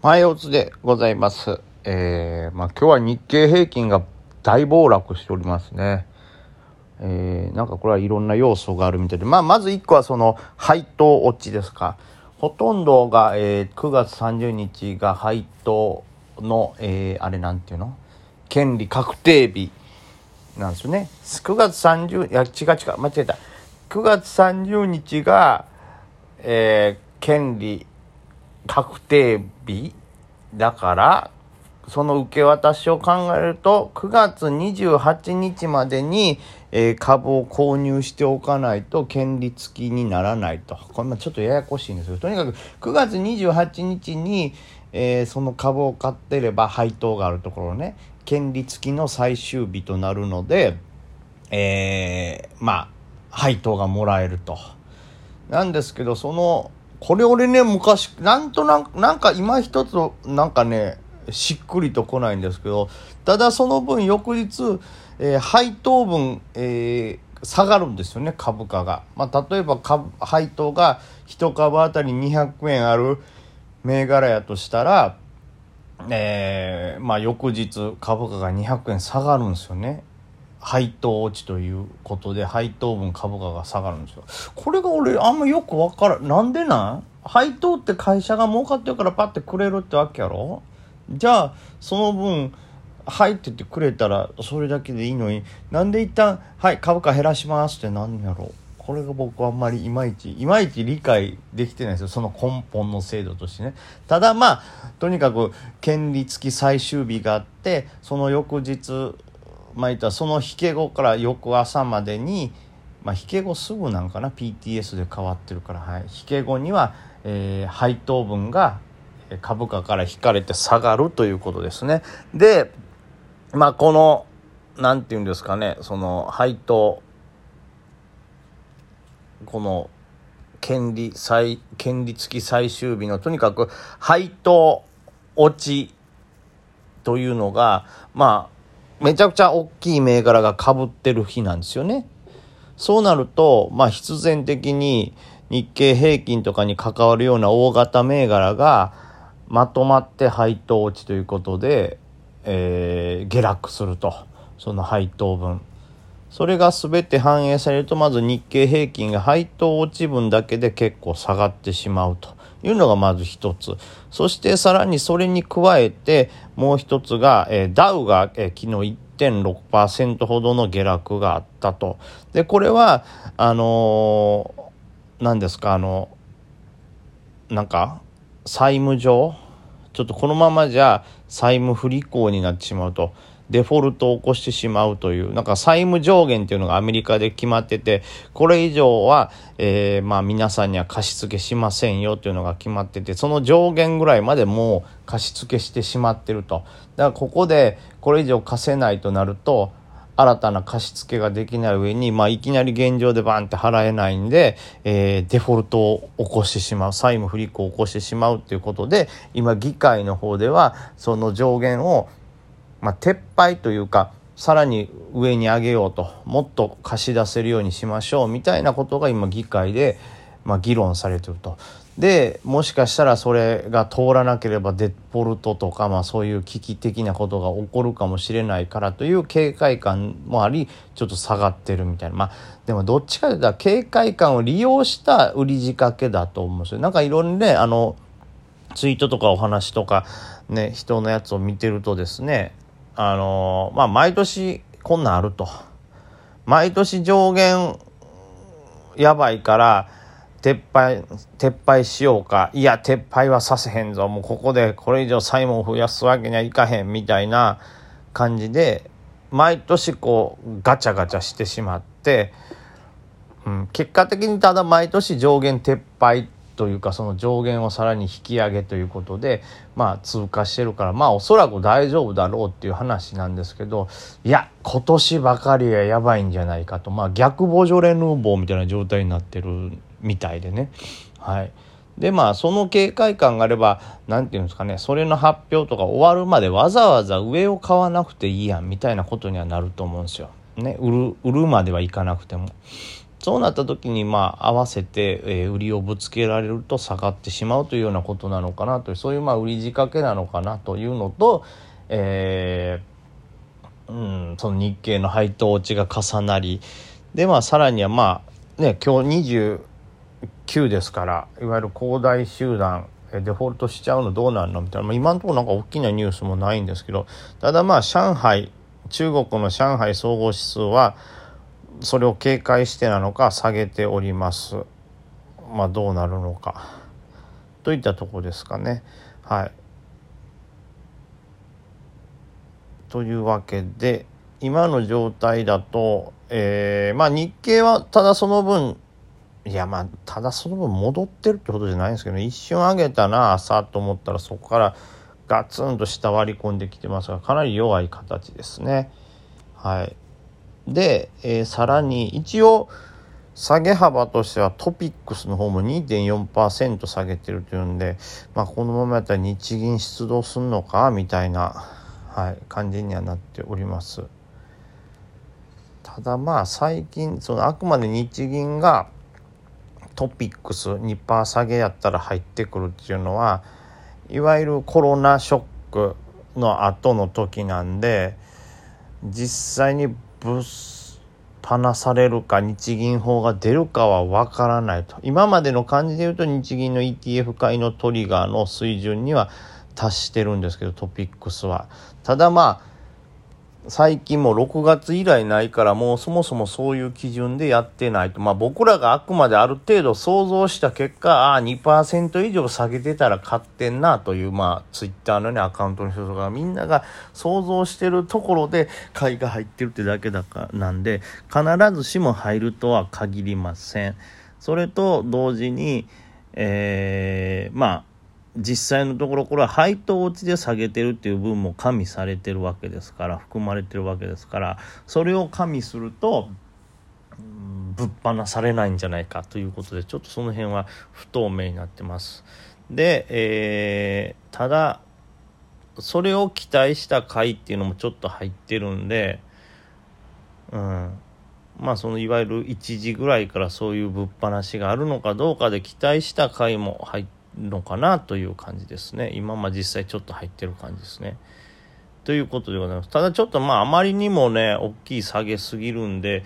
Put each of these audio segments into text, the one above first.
前おつでございます。えー、まあ今日は日経平均が大暴落しておりますね。えー、なんかこれはいろんな要素があるみたいで、まあまず1個はその配当落ちですか。ほとんどが、えー、9月30日が配当の、えー、あれなんていうの？権利確定日なんですよね。9月30、いや違う違う、間違えた。9月30日が、えー、権利確定日だからその受け渡しを考えると9月28日までに、えー株を購入しておかないと権利付きにならないとこれちょっとややこしいんですけどとにかく9月28日に、えーその株を買ってれば配当があるところね権利付きの最終日となるので、えーまあ配当がもらえると。なんですけど、その、これ俺ね、昔、なんとなく、なんか今一つ、なんかね、しっくりとこないんですけど、ただその分翌日、えー配当分、えー下がるんですよね、株価が。まあ、例えば株、配当が1株当たり200円ある銘柄やとしたら、えーまあ翌日株価が200円下がるんですよね。配当落ちということで配当分株価が下がるんですよ。これが俺あんまよくわからん。なんでなん？配当って会社が儲かってるからパッてくれるってわけやろ？じゃあその分入っててくれたらそれだけでいいのになんで一旦はい株価減らしますってなんやろ？これが僕はあんまりいまいちいまいち理解できてないですよ。その根本の制度としてね。ただまあとにかく権利付き最終日があってその翌日まあったその引け後から翌朝までに、まあ、引け後すぐなんかな？PTS で変わってるから、はい、引け後には、えー配当分が株価から引かれて下がるということですね。で、まあこの、なんていうんですかね、その配当、この権利最、権利付き最終日のとにかく配当落ちというのが、まあ、めちゃくちゃ大きい銘柄が被ってる日なんですよね。そうなると、まあ必然的に日経平均とかに関わるような大型銘柄がまとまって配当落ちということで、えー下落すると。その配当分。それが全て反映されるとまず日経平均が配当落ち分だけで結構下がってしまうというのがまず一つ。そしてさらにそれに加えてもう一つが、えーダウが、えー昨日1.6%ほどの下落があったと。でこれはあのー何ですかあのなんか債務上？ちょっとこのままじゃ債務不履行になってしまうと。デフォルトを起こしてしまうというなんか債務上限っていうのがアメリカで決まっててこれ以上は、えーまあ、皆さんには貸し付けしませんよっていうのが決まっててその上限ぐらいまでもう貸し付けしてしまってると。だからここでこれ以上貸せないとなると新たな貸付ができない上に、まあ、いきなり現状でバンって払えないんで、えーデフォルトを起こしてしまう債務不履行を起こしてしまうということで今議会の方ではその上限を、まあ、撤廃というかさらに上に上げようともっと貸し出せるようにしましょうみたいなことが今議会で、まあ、議論されてると。でもしかしたらそれが通らなければデフォルトとか、まあ、そういう危機的なことが起こるかもしれないからという警戒感もありちょっと下がってるみたいなまあでもどっちかというと警戒感を利用した売り仕掛けだと思うんですよ。なんかいろんなねあのツイートとかお話とかね人のやつを見てるとですねあのまあ毎年こんなんあると。毎年上限やばいから撤廃撤廃しようか。いや撤廃はさせへんぞ。もうここでこれ以上債務を増やすわけにはいかへんみたいな感じで毎年こうガチャガチャしてしまって、うん、結果的にただ毎年上限撤廃っというかその上限をさらに引き上げということでまあ通過してるからまあおそらく大丈夫だろうっていう話なんですけどいや今年ばかりはやばいんじゃないかとまあ逆ボジョレ・ヌーボーみたいな状態になってるみたいでねはい。でまあその警戒感があれば何て言うんですかねそれの発表とか終わるまでわざわざ上を買わなくていいやんみたいなことにはなると思うんですよ。ね売る売るまではいかなくても。そうなった時にまあ合わせて、え、売りをぶつけられると下がってしまうというようなことなのかなというそういうまあ売り仕掛けなのかなというのと、えー、うん、その日経の配当落ちが重なりでまあさらにはまあね今日29ですからいわゆる恒大集団デフォルトしちゃうのどうなるのみたいな、まあ、今のところなんか大きなニュースもないんですけどただまあ上海中国の上海総合指数はそれを警戒してなのか下げております。まあどうなるのかといったとこですかね。はい。というわけで今の状態だと、えー、まあ日経はただその分いやまあただその分戻ってるってことじゃないんですけど、一瞬上げたな朝と思ったらそこからガツンと下割り込んできてますがかなり弱い形ですね。はい。で、えー、さらに一応下げ幅としてはトピックスの方も2.4%下げてるというんで、まあ、このままやったら日銀出動すんのかみたいな、はい、感じにはなっております。ただまあ最近そのあくまで日銀がトピックス2%下げやったら入ってくるっていうのはいわゆるコロナショックの後の時なんで実際にぶっ放されるか日銀法が出るかは分からないと今までの感じで言うと日銀の ETF 買いのトリガーの水準には達してるんですけどトピックスはただまあ最近も6月以来ないからもうそもそもそういう基準でやってないと。まあ僕らがあくまである程度想像した結果、ああ2%以上下げてたら買ってんなというまあツイッターのねアカウントの人とかみんなが想像してるところで買いが入ってるってだけだからなんで必ずしも入るとは限りません。それと同時に、えー、まあ実際のところこれは配当落ちで下げてるっていう分も加味されてるわけですから含まれてるわけですからそれを加味するとぶっ放されないんじゃないかということでちょっとその辺は不透明になってます。で、えー、ただそれを期待した回っていうのもちょっと入ってるんで、うん、まあそのいわゆる1時ぐらいからそういうぶっ放しがあるのかどうかで期待した回も入ってのかなという感じですね。今まあ実際ちょっと入ってる感じですね。ということでございます。ただちょっとまああまりにもね大きい下げすぎるんで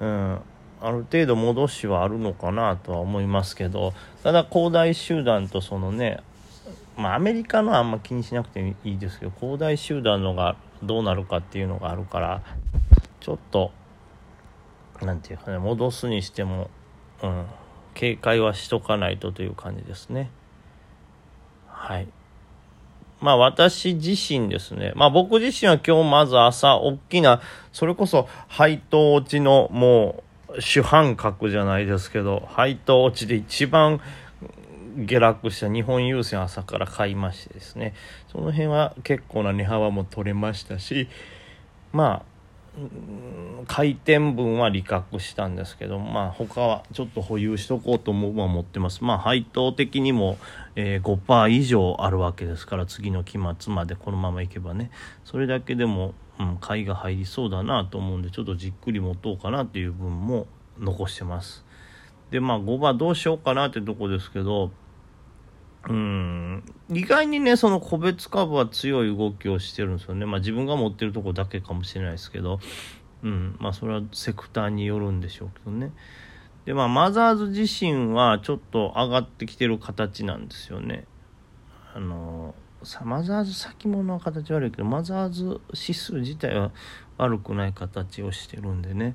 うんある程度戻しはあるのかなとは思いますけどただ恒大集団とそのねまあアメリカのはあんま気にしなくていいですけど恒大集団のがどうなるかっていうのがあるからちょっと何て言うかね戻すにしてもうん警戒はしとかないとという感じですね。はい。まあ私自身ですね。まあ僕自身は今日まず朝大きな、それこそ配当落ちのもう主犯格じゃないですけど、配当落ちで一番下落した日本郵船朝から買いましてですね。その辺は結構な値幅も取れましたし、まあ回転分は利確したんですけどまあ他はちょっと保有しとこうと思ってます。まあ配当的にも、えー、5%以上あるわけですから次の期末までこのままいけばね。それだけでも、うん、買いが入りそうだなと思うんでちょっとじっくり持とうかなっていう分も残してます。でまあ5番どうしようかなってとこですけどうん、意外にね、その個別株は強い動きをしてるんですよね。まあ自分が持ってるとこだけかもしれないですけど、うん、まあそれはセクターによるんでしょうけどね。で、まあマザーズ自身はちょっと上がってきてる形なんですよね。あの、さマザーズ先物は形悪いけど、マザーズ指数自体は悪くない形をしてるんでね。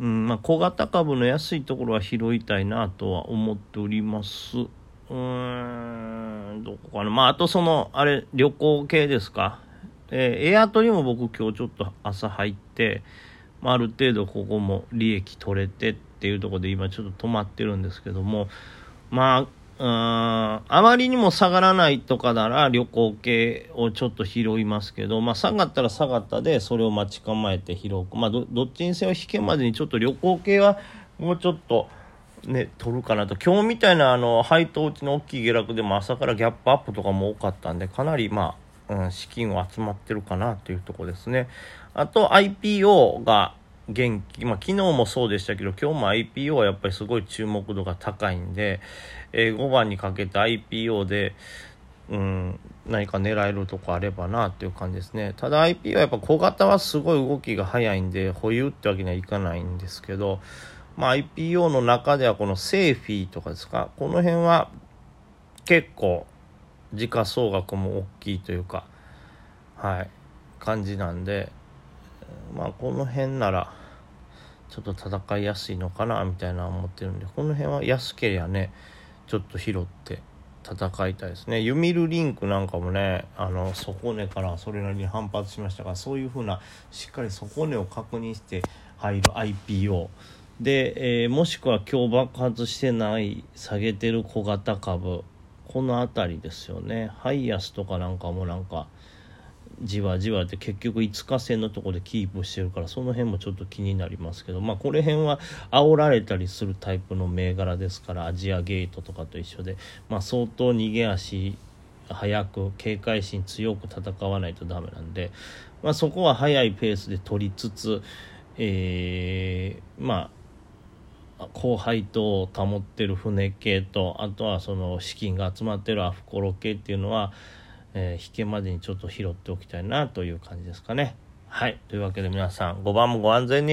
うんまあ、小型株の安いところは拾いたいなとは思っております。うーん、どこかな。まあ、あとその、あれ、旅行系ですか？えー、エアトリも僕今日ちょっと朝入って、まあ、ある程度ここも利益取れてっていうところで今ちょっと止まってるんですけども、まあ、あまりにも下がらないとかなら旅行系をちょっと拾いますけど、まあ、下がったら下がったでそれを待ち構えて拾う。まあ、どっちにせよ引けまでにちょっと旅行系はもうちょっとね、取るかなと。今日みたいな、あの、配当値の大きい下落でも朝からギャップアップとかも多かったんで、かなり、まあ、うん、資金は集まってるかなというとこですね。あと、IPO が、元気、まあ、昨日もそうでしたけど、今日も IPO はやっぱりすごい注目度が高いんで、えー、5番にかけて IPO で、うん、何か狙えるとこあればなっていう感じですね。ただ IPO はやっぱ小型はすごい動きが早いんで、保有ってわけにはいかないんですけど、まあ、IPO の中ではこのセーフィーとかですか、この辺は結構時価総額も大きいというか、はい、感じなんで、まあこの辺ならちょっと戦いやすいのかなみたいな思ってるんでこの辺は安けりゃねちょっと拾って戦いたいですね。ユミルリンクなんかもねあの底根からそれなりに反発しましたがそういうふうなしっかり底根を確認して入る IPO で、えー、もしくは今日爆発してない下げてる小型株。この辺りですよね。ハイアスとかなんかもなんかじわじわって結局5日線のとこでキープしてるからその辺もちょっと気になりますけど。まあこれ辺は煽られたりするタイプの銘柄ですからアジアゲートとかと一緒で。まあ相当逃げ足早く警戒心強く戦わないとダメなんで、まあ、そこは速いペースで取りつつ、えー、まあ後輩と保ってる船系とあとはその資金が集まってるアフコロ系っていうのはえー、引けまでにちょっと拾っておきたいなという感じですかね。はい。というわけで皆さん、5番もご安全に